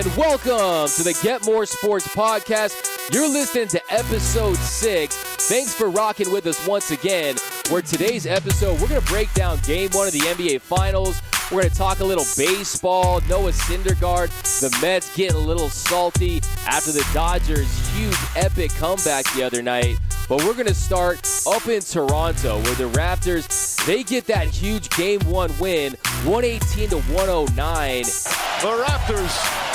And welcome to the Get More Sports podcast. You're listening to episode six. Thanks for rocking with us once again. Where today's episode, we're going to break down game one of the NBA Finals. We're going to talk a little baseball. Noah Syndergaard, the Mets getting a little salty after the Dodgers' huge epic comeback the other night. But we're going to start up in Toronto where the Raptors, they get that huge game one win, 118 to 109. The Raptors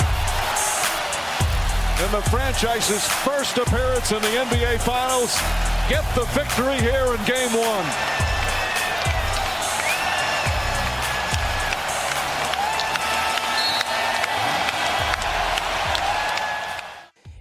in the franchise's first appearance in the NBA Finals get the victory here in game one.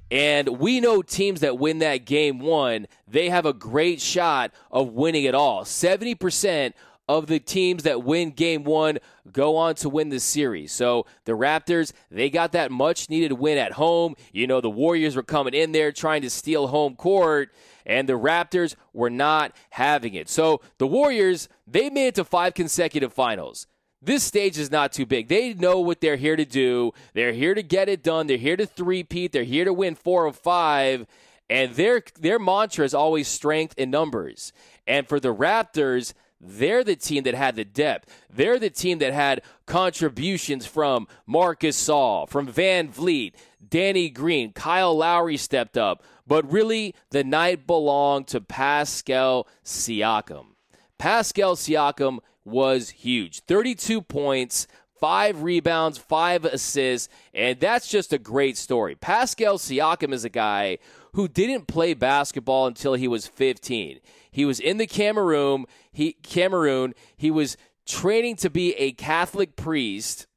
And we know teams that win that game one, they have a great shot of winning it all. 70% of the teams that win game one go on to win the series. So the Raptors, they got that much needed win at home. You know, the Warriors were coming in there trying to steal home court, and the Raptors were not having it. So the Warriors, they made it to five consecutive finals. This stage is not too big. They know what they're here to do. They're here to get it done. They're here to three-peat. They're here to win four of five. And their their mantra is always strength in numbers. And for the Raptors, they're the team that had the depth. They're the team that had contributions from Marc Gasol, from Van Vleet, Danny Green, Kyle Lowry stepped up. But really, the night belonged to Pascal Siakam. Pascal Siakam was huge 32 points, five rebounds, five assists, and that's just a great story. Pascal Siakam is a guy who didn't play basketball until he was 15. He was in the Cameroon, he Cameroon, he was training to be a Catholic priest.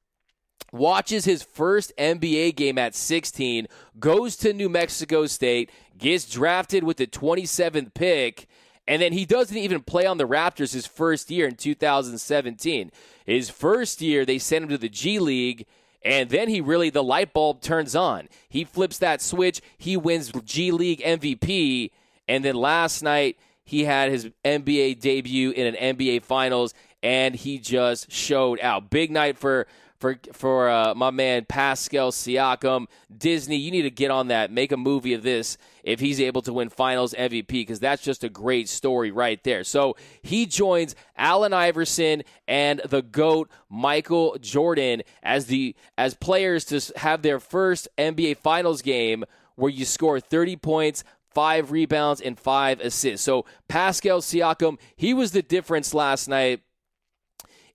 Watches his first NBA game at 16, goes to New Mexico State, gets drafted with the 27th pick, and then he doesn't even play on the Raptors his first year in 2017. His first year, they sent him to the G League, and then he really, the light bulb turns on. He flips that switch, he wins G League MVP, and then last night, he had his NBA debut in an NBA Finals, and he just showed out. Big night for for for uh, my man Pascal Siakam. Disney, you need to get on that. Make a movie of this if he's able to win Finals MVP because that's just a great story right there. So he joins Allen Iverson and the goat Michael Jordan as the as players to have their first NBA Finals game where you score 30 points, five rebounds, and five assists. So Pascal Siakam, he was the difference last night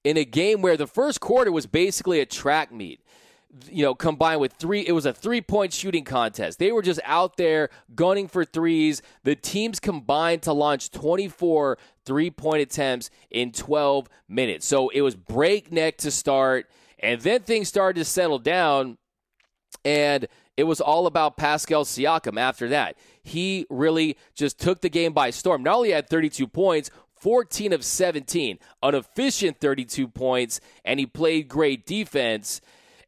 in a game where the first quarter was basically a track meet. You know, combined with three, it was a three point shooting contest. They were just out there gunning for threes. The teams combined to launch 24 three point attempts in 12 minutes. So it was breakneck to start. And then things started to settle down. And it was all about Pascal Siakam after that. He really just took the game by storm. Not only had 32 points, 14 of 17, an efficient 32 points, and he played great defense.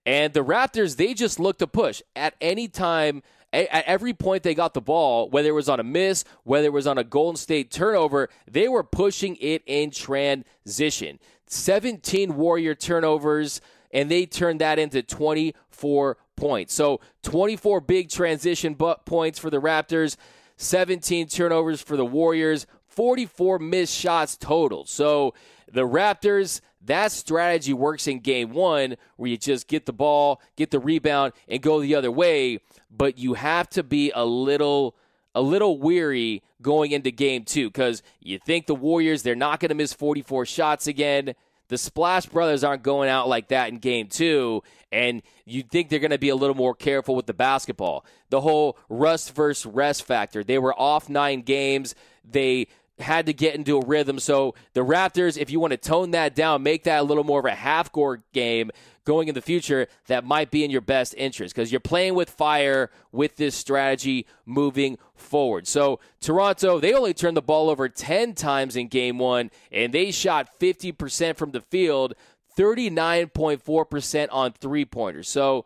And the Raptors, they just looked to push at any time. At every point they got the ball, whether it was on a miss, whether it was on a Golden State turnover, they were pushing it in transition. 17 Warrior turnovers, and they turned that into 24 points. So 24 big transition points for the Raptors, 17 turnovers for the Warriors, 44 missed shots total. So the Raptors, that strategy works in game one where you just get the ball, get the rebound, and go the other way. But you have to be a little a little weary going into game two because you think the Warriors, they're not going to miss 44 shots again. The Splash Brothers aren't going out like that in game two, and you think they're going to be a little more careful with the basketball. The whole rust versus rest factor. They were off nine games. They had to get into a rhythm. So the Raptors, if you want to tone that down, make that a little more of a half court game going in the future, that might be in your best interest because you're playing with fire with this strategy moving forward. So Toronto, they only turned the ball over 10 times in game one, and they shot 50% from the field, 39.4% on three pointers. So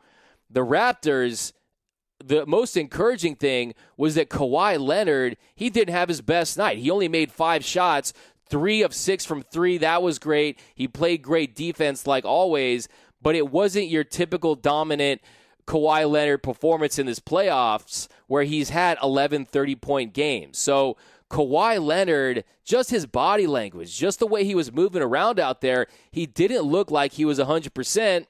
the Raptors the most encouraging thing was that Kawhi Leonard, he didn't have his best night. He only made five shots, three of six from three. That was great. He played great defense like always, but it wasn't your typical dominant Kawhi Leonard performance in this playoffs where he's had 11 30 point games. So Kawhi Leonard, just his body language, just the way he was moving around out there, he didn't look like he was 100%.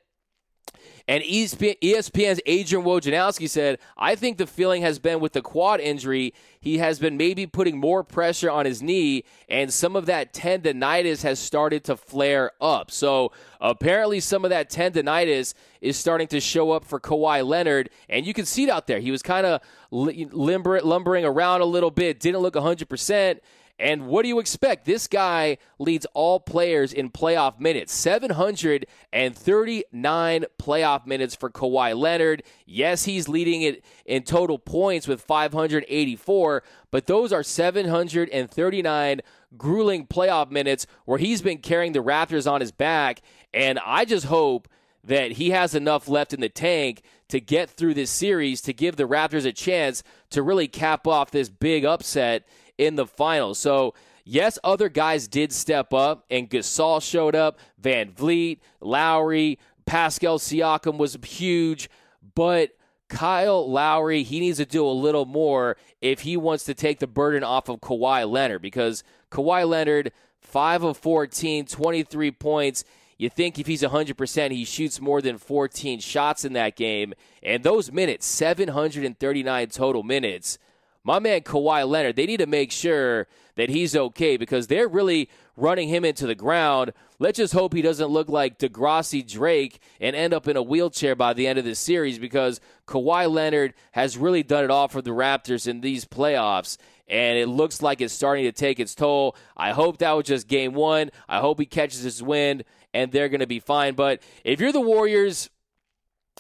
And ESPN's Adrian Wojnarowski said, I think the feeling has been with the quad injury, he has been maybe putting more pressure on his knee, and some of that tendonitis has started to flare up. So apparently, some of that tendonitis is starting to show up for Kawhi Leonard, and you can see it out there. He was kind of lumbering around a little bit, didn't look 100%. And what do you expect? This guy leads all players in playoff minutes 739 playoff minutes for Kawhi Leonard. Yes, he's leading it in total points with 584, but those are 739 grueling playoff minutes where he's been carrying the Raptors on his back. And I just hope that he has enough left in the tank to get through this series to give the Raptors a chance to really cap off this big upset in the finals. So, yes, other guys did step up, and Gasol showed up, VanVleet, Lowry, Pascal Siakam was huge, but Kyle Lowry, he needs to do a little more if he wants to take the burden off of Kawhi Leonard because Kawhi Leonard, 5 of 14, 23 points. You think if he's 100%, he shoots more than 14 shots in that game. And those minutes, 739 total minutes my man Kawhi Leonard, they need to make sure that he's okay because they're really running him into the ground. Let's just hope he doesn't look like Degrassi Drake and end up in a wheelchair by the end of this series because Kawhi Leonard has really done it all for the Raptors in these playoffs. And it looks like it's starting to take its toll. I hope that was just game one. I hope he catches his wind and they're going to be fine. But if you're the Warriors,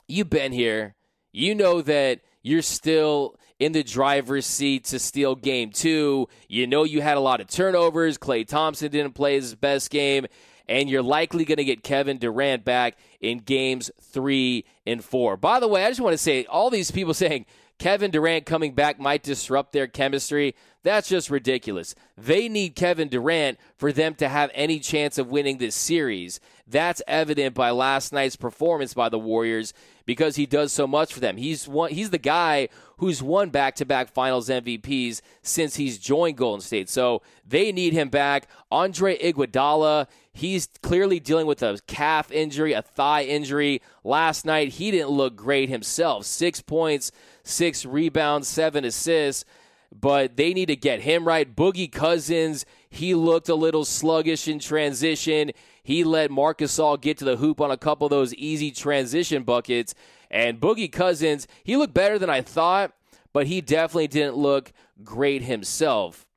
you've been here. You know that you're still in the driver's seat to steal game two. You know you had a lot of turnovers. Klay Thompson didn't play his best game. And you're likely going to get Kevin Durant back in games three and four. By the way, I just want to say all these people saying Kevin Durant coming back might disrupt their chemistry. That's just ridiculous. They need Kevin Durant for them to have any chance of winning this series. That's evident by last night's performance by the Warriors because he does so much for them. He's one, he's the guy who's won back-to-back Finals MVPs since he's joined Golden State. So they need him back. Andre Iguodala, he's clearly dealing with a calf injury, a thigh injury. Last night he didn't look great himself. 6 points, 6 rebounds, 7 assists but they need to get him right. Boogie Cousins, he looked a little sluggish in transition. He let Marc Gasol get to the hoop on a couple of those easy transition buckets. And Boogie Cousins, he looked better than I thought, but he definitely didn't look great himself.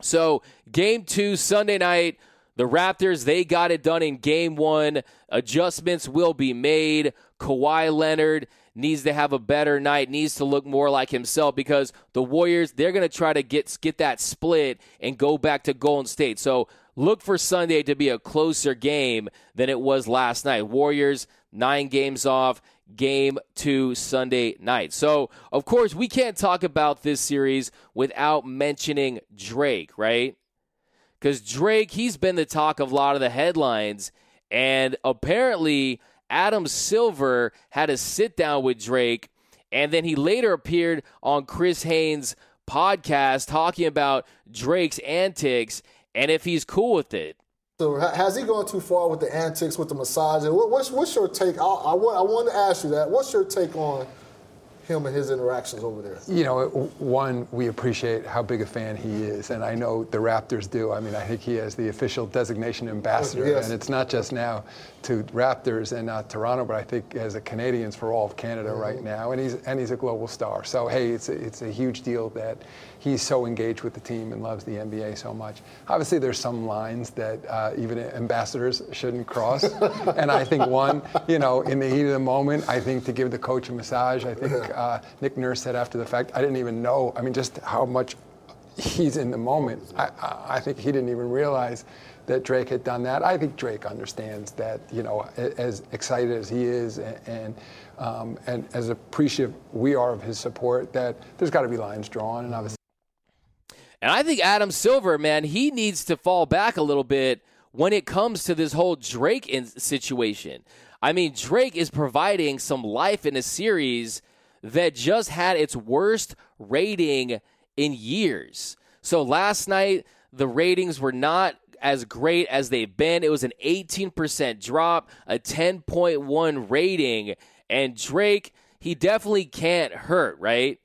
So, game two, Sunday night, the Raptors, they got it done in game one. Adjustments will be made. Kawhi Leonard, needs to have a better night, needs to look more like himself because the Warriors, they're going to try to get get that split and go back to Golden State. So look for Sunday to be a closer game than it was last night. Warriors, nine games off, game two Sunday night. So, of course, we can't talk about this series without mentioning Drake, right? Because Drake, he's been the talk of a lot of the headlines. And apparently, Adam Silver had a sit down with Drake, and then he later appeared on Chris Haynes' podcast talking about Drake's antics and if he's cool with it. So has he gone too far with the antics, with the massage? What's, what's your take? I, I, I want to ask you that. What's your take on him and his interactions over there? You know, one, we appreciate how big a fan he is, and I know the Raptors do. I mean, I think he has the official designation ambassador, yes. and it's not just now to Raptors and uh, Toronto, but I think as a Canadians for all of Canada mm-hmm. right now, and he's and he's a global star. So hey, it's a, it's a huge deal that he's so engaged with the team and loves the NBA so much. Obviously, there's some lines that uh, even ambassadors shouldn't cross, and I think one, you know, in the heat of the moment, I think to give the coach a massage. I think uh, Nick Nurse said after the fact, I didn't even know. I mean, just how much he's in the moment. I, I think he didn't even realize that Drake had done that. I think Drake understands that, you know, as excited as he is and, and, um, and as appreciative we are of his support, that there's got to be lines drawn. And obviously, and I think Adam Silver, man, he needs to fall back a little bit when it comes to this whole Drake situation. I mean, Drake is providing some life in a series that just had its worst rating in years. So last night, the ratings were not as great as they've been. It was an 18% drop, a 10.1 rating, and Drake, he definitely can't hurt, right?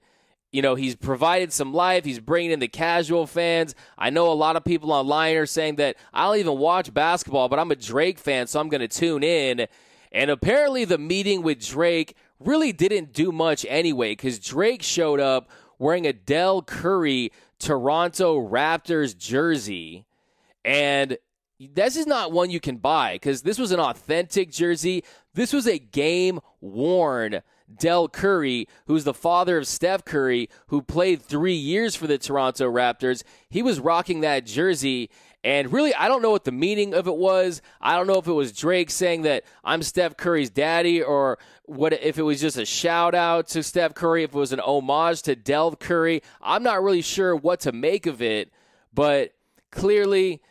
You know, he's provided some life. He's bringing in the casual fans. I know a lot of people online are saying that I don't even watch basketball, but I'm a Drake fan, so I'm going to tune in. And apparently, the meeting with Drake really didn't do much anyway because Drake showed up wearing a Dell Curry Toronto Raptors jersey. And this is not one you can buy because this was an authentic jersey. This was a game worn Dell Curry, who's the father of Steph Curry, who played three years for the Toronto Raptors. He was rocking that jersey. And really, I don't know what the meaning of it was. I don't know if it was Drake saying that I'm Steph Curry's daddy or what if it was just a shout out to Steph Curry, if it was an homage to Dell Curry. I'm not really sure what to make of it, but clearly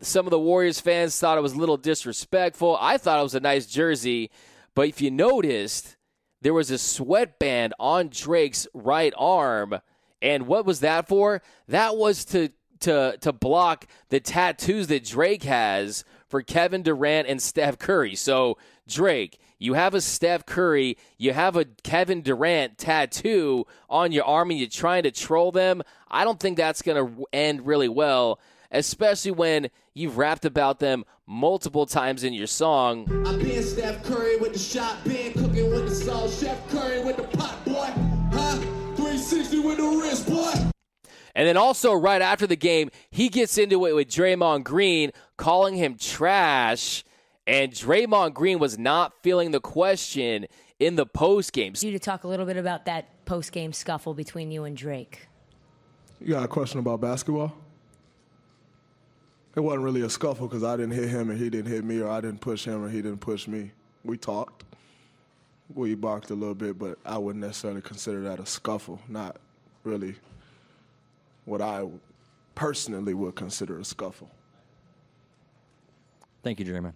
some of the Warriors fans thought it was a little disrespectful. I thought it was a nice jersey, but if you noticed, there was a sweatband on Drake's right arm. And what was that for? That was to to to block the tattoos that Drake has for Kevin Durant and Steph Curry. So Drake, you have a Steph Curry, you have a Kevin Durant tattoo on your arm, and you're trying to troll them. I don't think that's going to end really well especially when you've rapped about them multiple times in your song. I been Steph Curry with the shot, been cooking with the salt, Chef Curry with the pot, boy. Huh? 360 with the wrist, boy. And then also right after the game, he gets into it with Draymond Green, calling him trash. And Draymond Green was not feeling the question in the post game. You to talk a little bit about that post game scuffle between you and Drake. You got a question about basketball? It wasn't really a scuffle because I didn't hit him and he didn't hit me, or I didn't push him and he didn't push me. We talked. We barked a little bit, but I wouldn't necessarily consider that a scuffle. Not really what I personally would consider a scuffle. Thank you, Jeremy.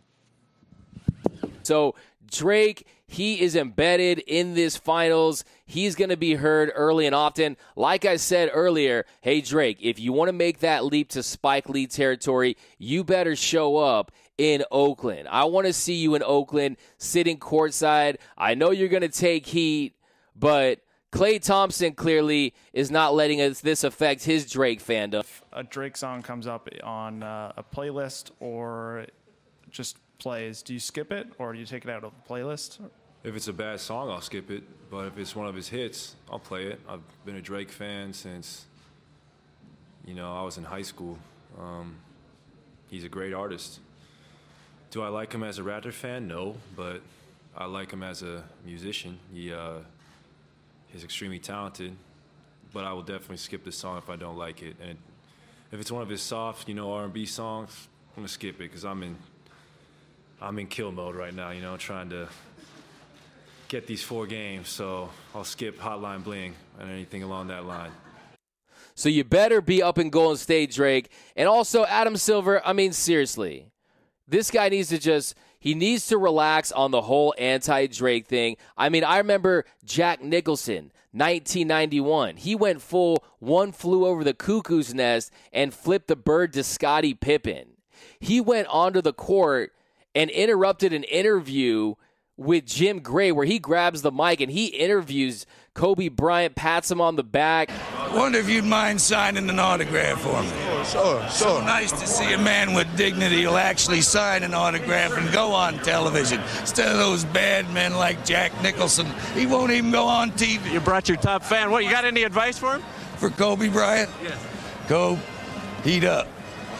So Drake, he is embedded in this finals. He's going to be heard early and often. Like I said earlier, hey, Drake, if you want to make that leap to Spike Lee territory, you better show up in Oakland. I want to see you in Oakland sitting courtside. I know you're going to take heat, but Klay Thompson clearly is not letting this affect his Drake fandom. If a Drake song comes up on uh, a playlist or just plays, do you skip it or do you take it out of the playlist? If it's a bad song, I'll skip it. But if it's one of his hits, I'll play it. I've been a Drake fan since, you know, I was in high school. Um, he's a great artist. Do I like him as a Raptor fan? No, but I like him as a musician. He uh, he's extremely talented, but I will definitely skip the song if I don't like it. And if it's one of his soft, you know, R&B songs, I'm gonna skip it because I'm in I'm in kill mode right now, you know, trying to get these four games. So I'll skip Hotline Bling and anything along that line. So you better be up in Golden State, Drake. And also, Adam Silver, I mean, seriously, this guy needs to just. He needs to relax on the whole anti Drake thing. I mean, I remember Jack Nicholson, 1991. He went full one flew over the cuckoo's nest and flipped the bird to Scottie Pippen. He went onto the court and interrupted an interview with Jim Gray where he grabs the mic and he interviews Kobe Bryant, pats him on the back. Wonder if you'd mind signing an autograph for me. Sure, sure, sure. So nice to see a man with dignity who'll actually sign an autograph and go on television instead of those bad men like Jack Nicholson. He won't even go on TV. You brought your top fan. What? You got any advice for him? For Kobe Bryant? Yes. Go heat up.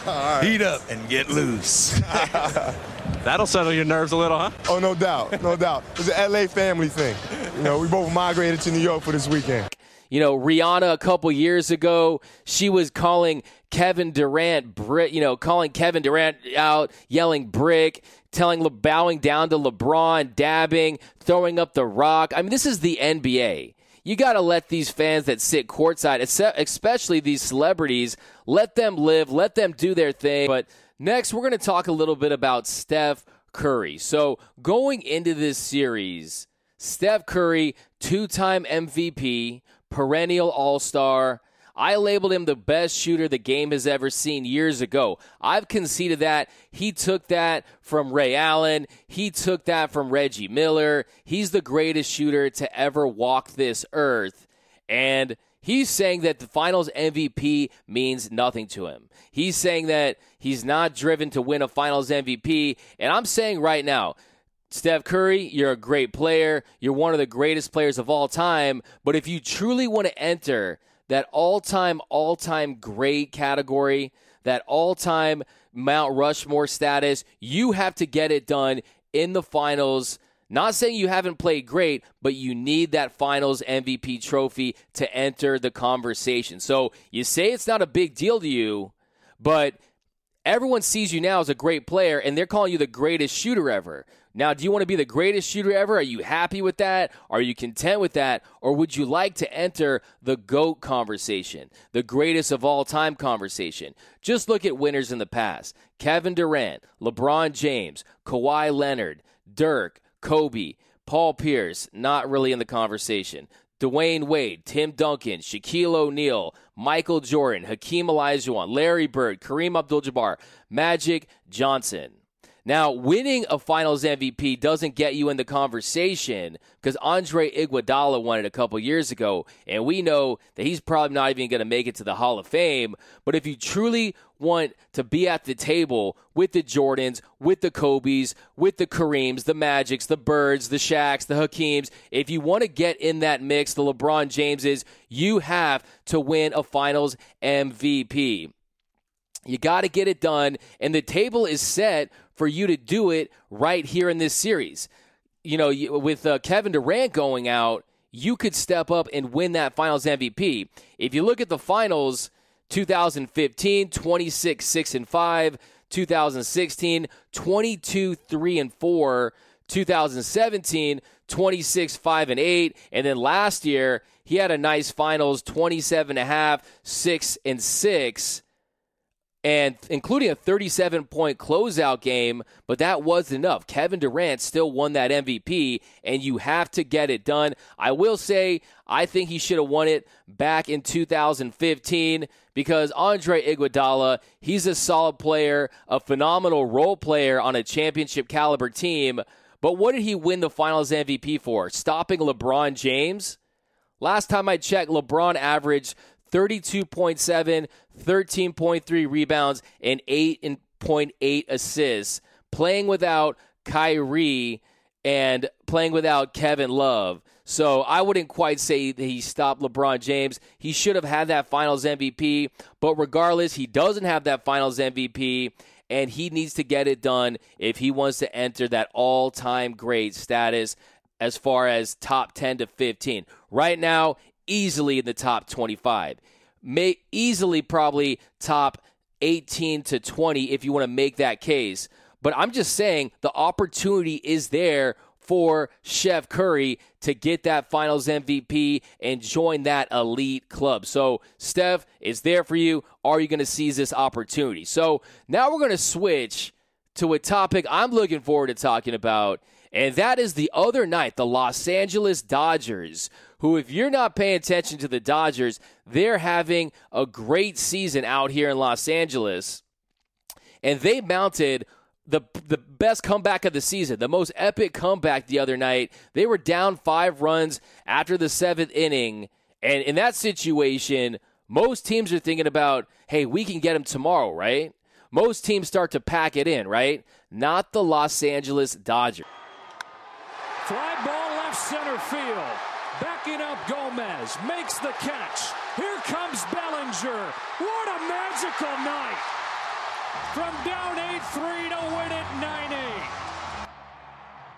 Right. Heat up and get loose. That'll settle your nerves a little, huh? Oh, no doubt. No doubt. It's an LA family thing. You know, we both migrated to New York for this weekend. You know, Rihanna a couple years ago, she was calling Kevin Durant, brick, you know, calling Kevin Durant out, yelling brick, telling, bowing down to LeBron, dabbing, throwing up the rock. I mean, this is the NBA. You got to let these fans that sit courtside, especially these celebrities, let them live, let them do their thing. But Next, we're going to talk a little bit about Steph Curry. So going into this series, Steph Curry, two time MVP, perennial All Star. I labeled him the best shooter the game has ever seen years ago. I've conceded that. He took that from Ray Allen. He took that from Reggie Miller. He's the greatest shooter to ever walk this earth. And he's saying that the finals MVP means nothing to him. He's saying that he's not driven to win a finals MVP. And I'm saying right now, Steph Curry, you're a great player. You're one of the greatest players of all time. But if you truly want to enter that all time, all time great category, that all time Mount Rushmore status, you have to get it done in the finals. Not saying you haven't played great, but you need that finals MVP trophy to enter the conversation. So you say it's not a big deal to you, but everyone sees you now as a great player and they're calling you the greatest shooter ever. Now, do you want to be the greatest shooter ever? Are you happy with that? Are you content with that? Or would you like to enter the GOAT conversation, the greatest of all time conversation? Just look at winners in the past Kevin Durant, LeBron James, Kawhi Leonard, Dirk, Kobe, Paul Pierce, not really in the conversation. Dwyane Wade, Tim Duncan, Shaquille O'Neal, Michael Jordan, Hakeem Olajuwon, Larry Bird, Kareem Abdul-Jabbar, Magic Johnson. Now, winning a Finals MVP doesn't get you in the conversation because Andre Iguodala won it a couple years ago, and we know that he's probably not even going to make it to the Hall of Fame. But if you truly want to be at the table with the Jordans, with the Kobe's, with the Kareems, the Magics, the Birds, the Shaqs, the Hakeems, if you want to get in that mix, the LeBron Jameses, you have to win a Finals MVP. You got to get it done, and the table is set for you to do it right here in this series. You know, with uh, Kevin Durant going out, you could step up and win that finals MVP. If you look at the finals, 2015, 26 6 and 5, 2016, 22 3 and 4, 2017, 26 5 and 8, and then last year he had a nice finals 27 and a half, 6 and 6 and including a 37 point closeout game, but that wasn't enough. Kevin Durant still won that MVP, and you have to get it done. I will say, I think he should have won it back in 2015 because Andre Iguodala, he's a solid player, a phenomenal role player on a championship caliber team. But what did he win the finals MVP for? Stopping LeBron James? Last time I checked, LeBron averaged 32.7, 13.3 rebounds, and 8.8 assists, playing without Kyrie and playing without Kevin Love. So I wouldn't quite say that he stopped LeBron James. He should have had that finals MVP, but regardless, he doesn't have that finals MVP, and he needs to get it done if he wants to enter that all time great status as far as top 10 to 15. Right now, easily in the top 25. May easily probably top 18 to 20 if you want to make that case. But I'm just saying the opportunity is there for Chef Curry to get that finals MVP and join that elite club. So, Steph it's there for you. Are you going to seize this opportunity? So, now we're going to switch to a topic I'm looking forward to talking about, and that is the other night, the Los Angeles Dodgers who, if you're not paying attention to the Dodgers, they're having a great season out here in Los Angeles. And they mounted the the best comeback of the season, the most epic comeback the other night. They were down five runs after the seventh inning, and in that situation, most teams are thinking about, hey, we can get them tomorrow, right? Most teams start to pack it in, right? Not the Los Angeles Dodgers. Fly ball left center field. Up Gomez. Makes the catch. Here comes Bellinger. What a magical night. From down 8-3 to win it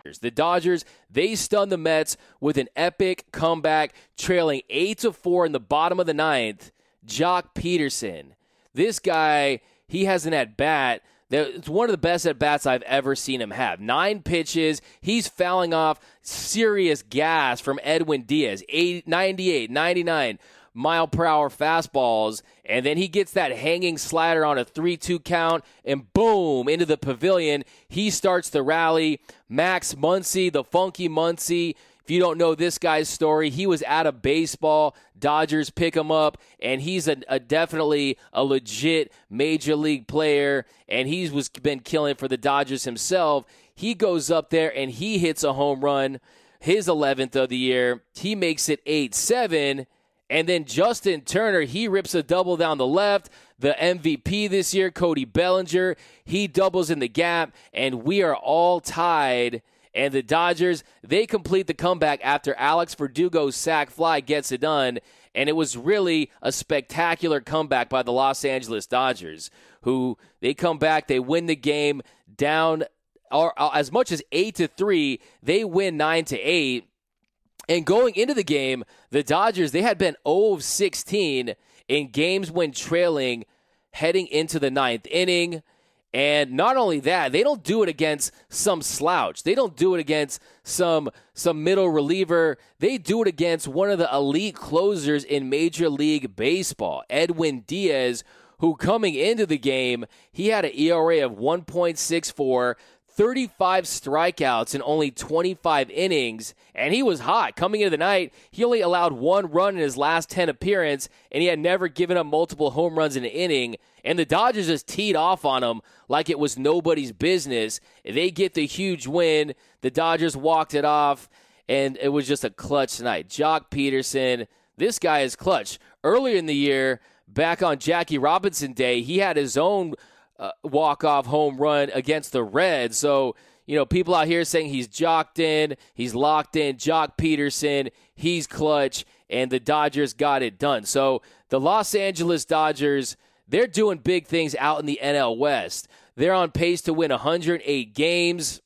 9-8. The Dodgers, they stunned the Mets with an epic comeback, trailing 8 to 4 in the bottom of the ninth. Joc Pederson. This guy, he has an at bat it's one of the best at bats I've ever seen him have. Nine pitches. He's fouling off serious gas from Edwin Diaz. 98, 99. mile per hour fastballs, and then he gets that hanging slider on a 3 2 count, and boom, into the pavilion. He starts the rally. Max Muncy, the funky Muncy. If you don't know this guy's story, he was out of baseball. Dodgers pick him up, and he's a, a definitely a legit major league player, and he's was been killing for the Dodgers himself. He goes up there and he hits a home run, his 11th of the year. He makes it 8 7. And then Justin Turner, he rips a double down the left. The MVP this year, Cody Bellinger, he doubles in the gap, and we are all tied. And the Dodgers, they complete the comeback after Alex Verdugo's sac fly gets it done. And it was really a spectacular comeback by the Los Angeles Dodgers, who they come back, they win the game down or uh, as much as 8 to 3, they win 9 to 8. And going into the game, the Dodgers, they had been 0 of 16 in games when trailing heading into the ninth inning. And not only that, they don't do it against some slouch. They don't do it against some some middle reliever. They do it against one of the elite closers in Major League Baseball, Edwin Diaz, who coming into the game, he had an ERA of 1.64, 35 strikeouts in only 25 innings, and he was hot. Coming into the night, he only allowed one run in his last 10 appearance, and he had never given up multiple home runs in an inning. And the Dodgers just teed off on him like it was nobody's business. They get the huge win. The Dodgers walked it off, and it was just a clutch night. Joc Pederson, this guy is clutch. Earlier in the year, back on Jackie Robinson Day, he had his own uh, walk off home run against the Reds. So, you know, people out here saying he's jocked in, he's locked in, Joc Pederson, he's clutch, and the Dodgers got it done. So the Los Angeles Dodgers, they're doing big things out in the NL West. They're on pace to win 108 games.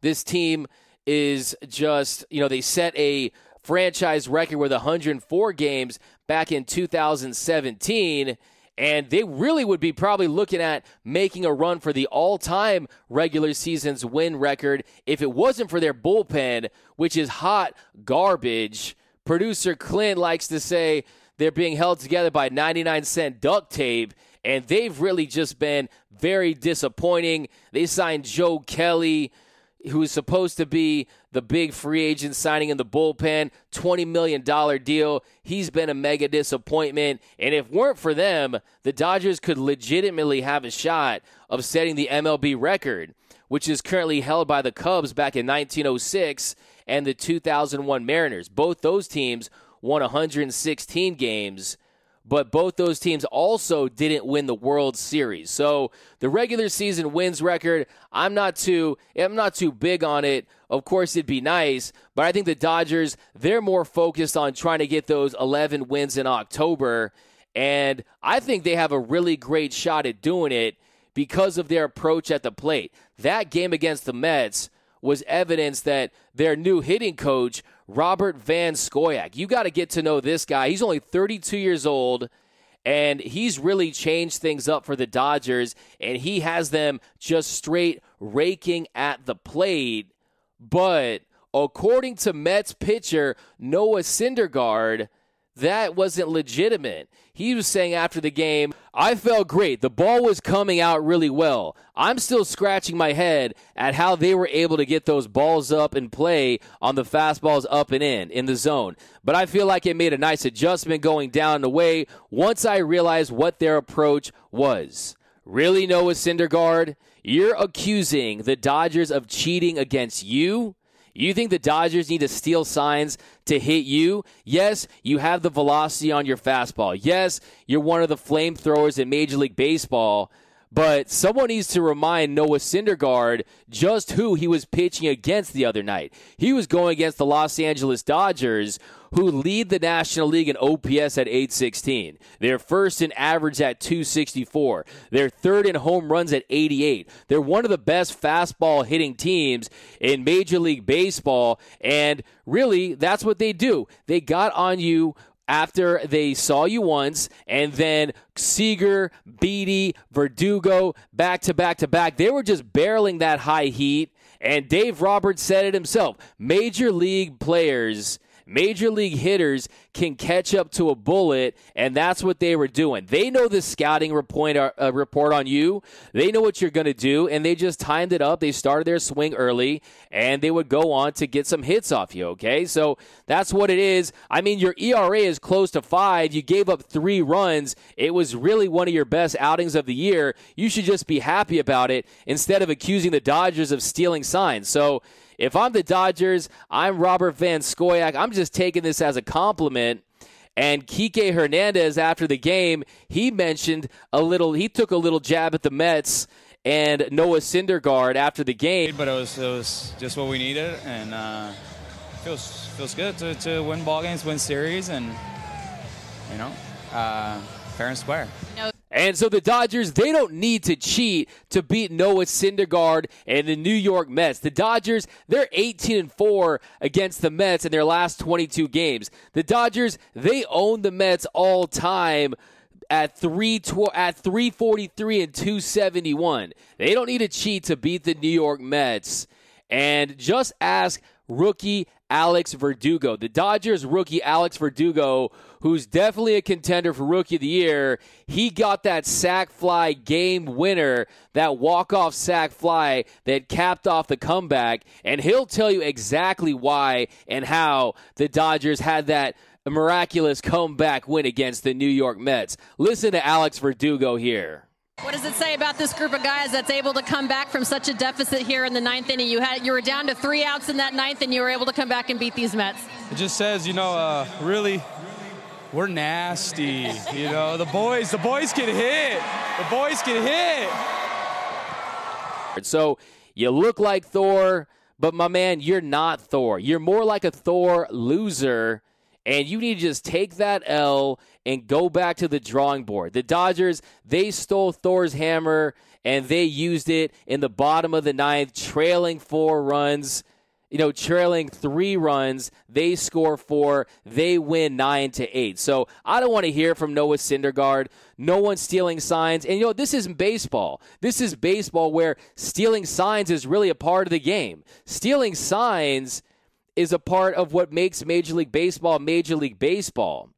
This team is just, you know, they set a franchise record with 104 games back in 2017 and they really would be probably looking at making a run for the all time regular season's win record if it wasn't for their bullpen, which is hot garbage. Producer Clint likes to say they're being held together by 99 cent duct tape, and they've really just been very disappointing. They signed Joe Kelly who is supposed to be the big free agent signing in the bullpen, $20 million deal. He's been a mega disappointment. And if weren't for them, the Dodgers could legitimately have a shot of setting the MLB record, which is currently held by the Cubs back in 1906 and the 2001 Mariners. Both those teams won 116 games but both those teams also didn't win the World Series. So the regular season wins record, I'm not too I'm not too big on it. Of course it'd be nice, but I think the Dodgers, they're more focused on trying to get those 11 wins in October, and I think they have a really great shot at doing it because of their approach at the plate. That game against the Mets was evidence that their new hitting coach Robert Van Scoyoc. You got to get to know this guy. He's only 32 years old, and he's really changed things up for the Dodgers, and he has them just straight raking at the plate. But according to Mets pitcher Noah Syndergaard, that wasn't legitimate. He was saying after the game, I felt great. The ball was coming out really well. I'm still scratching my head at how they were able to get those balls up and play on the fastballs up and in, in the zone. But I feel like it made a nice adjustment going down the way once I realized what their approach was. Really, Noah Syndergaard? You're accusing the Dodgers of cheating against you? You think the Dodgers need to steal signs to hit you? Yes, you have the velocity on your fastball. Yes, you're one of the flamethrowers in Major League Baseball. But someone needs to remind Noah Syndergaard just who he was pitching against the other night. He was going against the Los Angeles Dodgers, who lead the National League in OPS at 816. They're first in average at 264. They're third in home runs at 88. They're one of the best fastball hitting teams in Major League Baseball. And really, that's what they do. They got on you after they saw you once, and then Seager, Beede, Verdugo, back to back to back. They were just barreling that high heat. And Dave Roberts said it himself. Major league players major league hitters can catch up to a bullet, and that's what they were doing. They know the scouting report, uh, report on you. They know what you're going to do, and they just timed it up. They started their swing early, and they would go on to get some hits off you. Okay, so that's what it is. I mean, your ERA is close to five. You gave up three runs. It was really one of your best outings of the year. You should just be happy about it instead of accusing the Dodgers of stealing signs. So if I'm the Dodgers, I'm Robert Van Scoyoc. I'm just taking this as a compliment. And Kike Hernandez, after the game, he mentioned a little, he took a little jab at the Mets and Noah Syndergaard after the game. But it was, it was just what we needed, and uh, feels feels good to, to win ball games, win series, and you know, uh, fair and square. No. And so the Dodgers, they don't need to cheat to beat Noah Syndergaard and the New York Mets. The Dodgers, they're 18 and 4 against the Mets in their last 22 games. The Dodgers, they own the Mets all time at three tw- at 343 and 271. They don't need to cheat to beat the New York Mets. And just ask rookie Alex Verdugo. The Dodgers rookie Alex Verdugo, who's definitely a contender for rookie of the year, he got that sac fly game winner, that walk-off sac fly that capped off the comeback, and he'll tell you exactly why and how the Dodgers had that miraculous comeback win against the New York Mets. Listen to Alex Verdugo here. What does it say about this group of guys that's able to come back from such a deficit here in the ninth inning? You had you were down to three outs in that ninth, and you were able to come back and beat these Mets. It just says, you know, uh, really, we're nasty. You know, the boys, the boys get hit. The boys get hit. So you look like Thor, but my man, you're not Thor. You're more like a Thor loser and you need to just take that L and go back to the drawing board. The Dodgers, they stole Thor's hammer and they used it in the bottom of the ninth, trailing four runs. You know, trailing three runs, they score four, they win nine to eight. So I don't want to hear from Noah Syndergaard. No one's stealing signs. And you know, this isn't baseball. This is baseball where stealing signs is really a part of the game. Stealing signs is a part of what makes Major League Baseball Major League Baseball.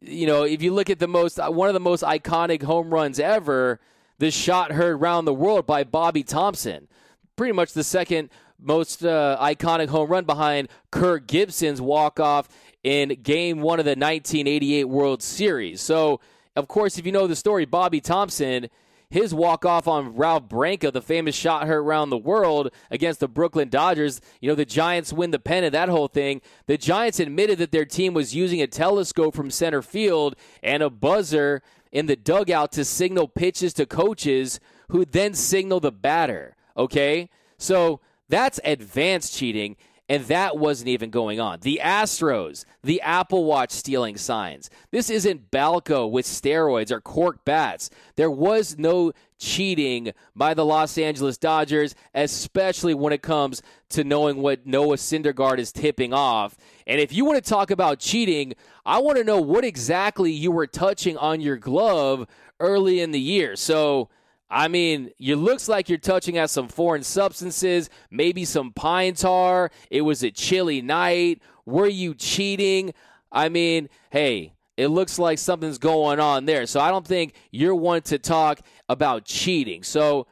You know, if you look at the most uh, one of the most iconic home runs ever, the shot heard around the world by Bobby Thomson. pretty much the second most uh, iconic home run behind Kirk Gibson's walk off in Game One of the 1988 World Series. So, of course, if you know the story, Bobby Thomson, his walk off on Ralph Branca, the famous shot heard around the world against the Brooklyn Dodgers. You know, the Giants win the pennant, that whole thing. The Giants admitted that their team was using a telescope from center field and a buzzer in the dugout to signal pitches to coaches who then signal the batter. Okay? So that's advanced cheating and that wasn't even going on. The Astros, the Apple Watch stealing signs. This isn't Balco with steroids or cork bats. There was no cheating by the Los Angeles Dodgers, especially when it comes to knowing what Noah Syndergaard is tipping off. And if you want to talk about cheating, I want to know what exactly you were touching on your glove early in the year. So, I mean, it looks like you're touching at some foreign substances, maybe some pine tar. It was a chilly night. Were you cheating? I mean, hey, it looks like something's going on there. So I don't think you're one to talk about cheating. So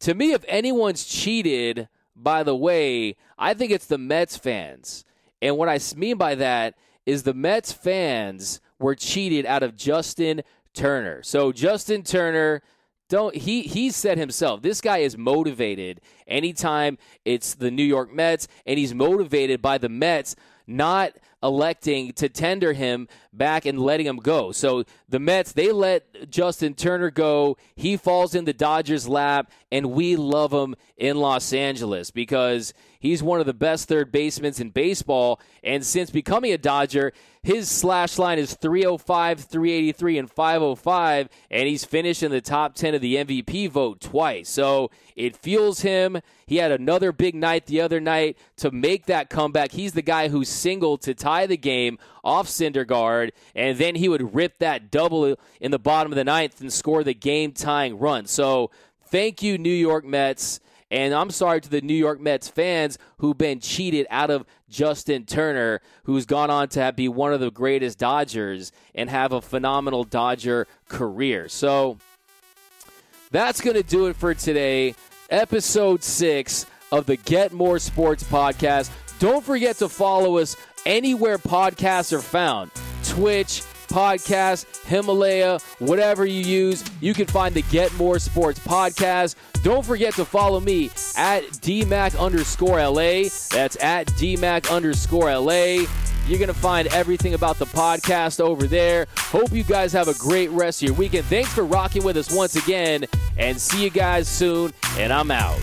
to me, if anyone's cheated, by the way, I think it's the Mets fans. And what I mean by that is the Mets fans were cheated out of Justin Turner. So Justin Turner don't he he said himself this guy is motivated anytime it's the New York Mets and he's motivated by the Mets not electing to tender him back and letting him go. So the Mets, they let Justin Turner go. He falls in the Dodgers' lap, and we love him in Los Angeles because he's one of the best third basemen in baseball. And since becoming a Dodger, his slash line is 305, 383, and 505, and he's finished in the top 10 of the MVP vote twice. So it fuels him. He had another big night the other night to make that comeback. He's the guy who singled to tie the game off Syndergaard, and then he would rip that double in the bottom of the ninth and score the game tying run. So thank you, New York Mets. And I'm sorry to the New York Mets fans who've been cheated out of Justin Turner, who's gone on to be one of the greatest Dodgers and have a phenomenal Dodger career. So that's going to do it for today. Episode six of the Get More Sports podcast. Don't forget to follow us anywhere podcasts are found Twitch, podcast, Himalaya, whatever you use, you can find the Get More Sports podcast. Don't forget to follow me at DMAC underscore LA. That's at DMAC underscore LA. You're going to find everything about the podcast over there. Hope you guys have a great rest of your weekend. Thanks for rocking with us once again, and see you guys soon. And I'm out.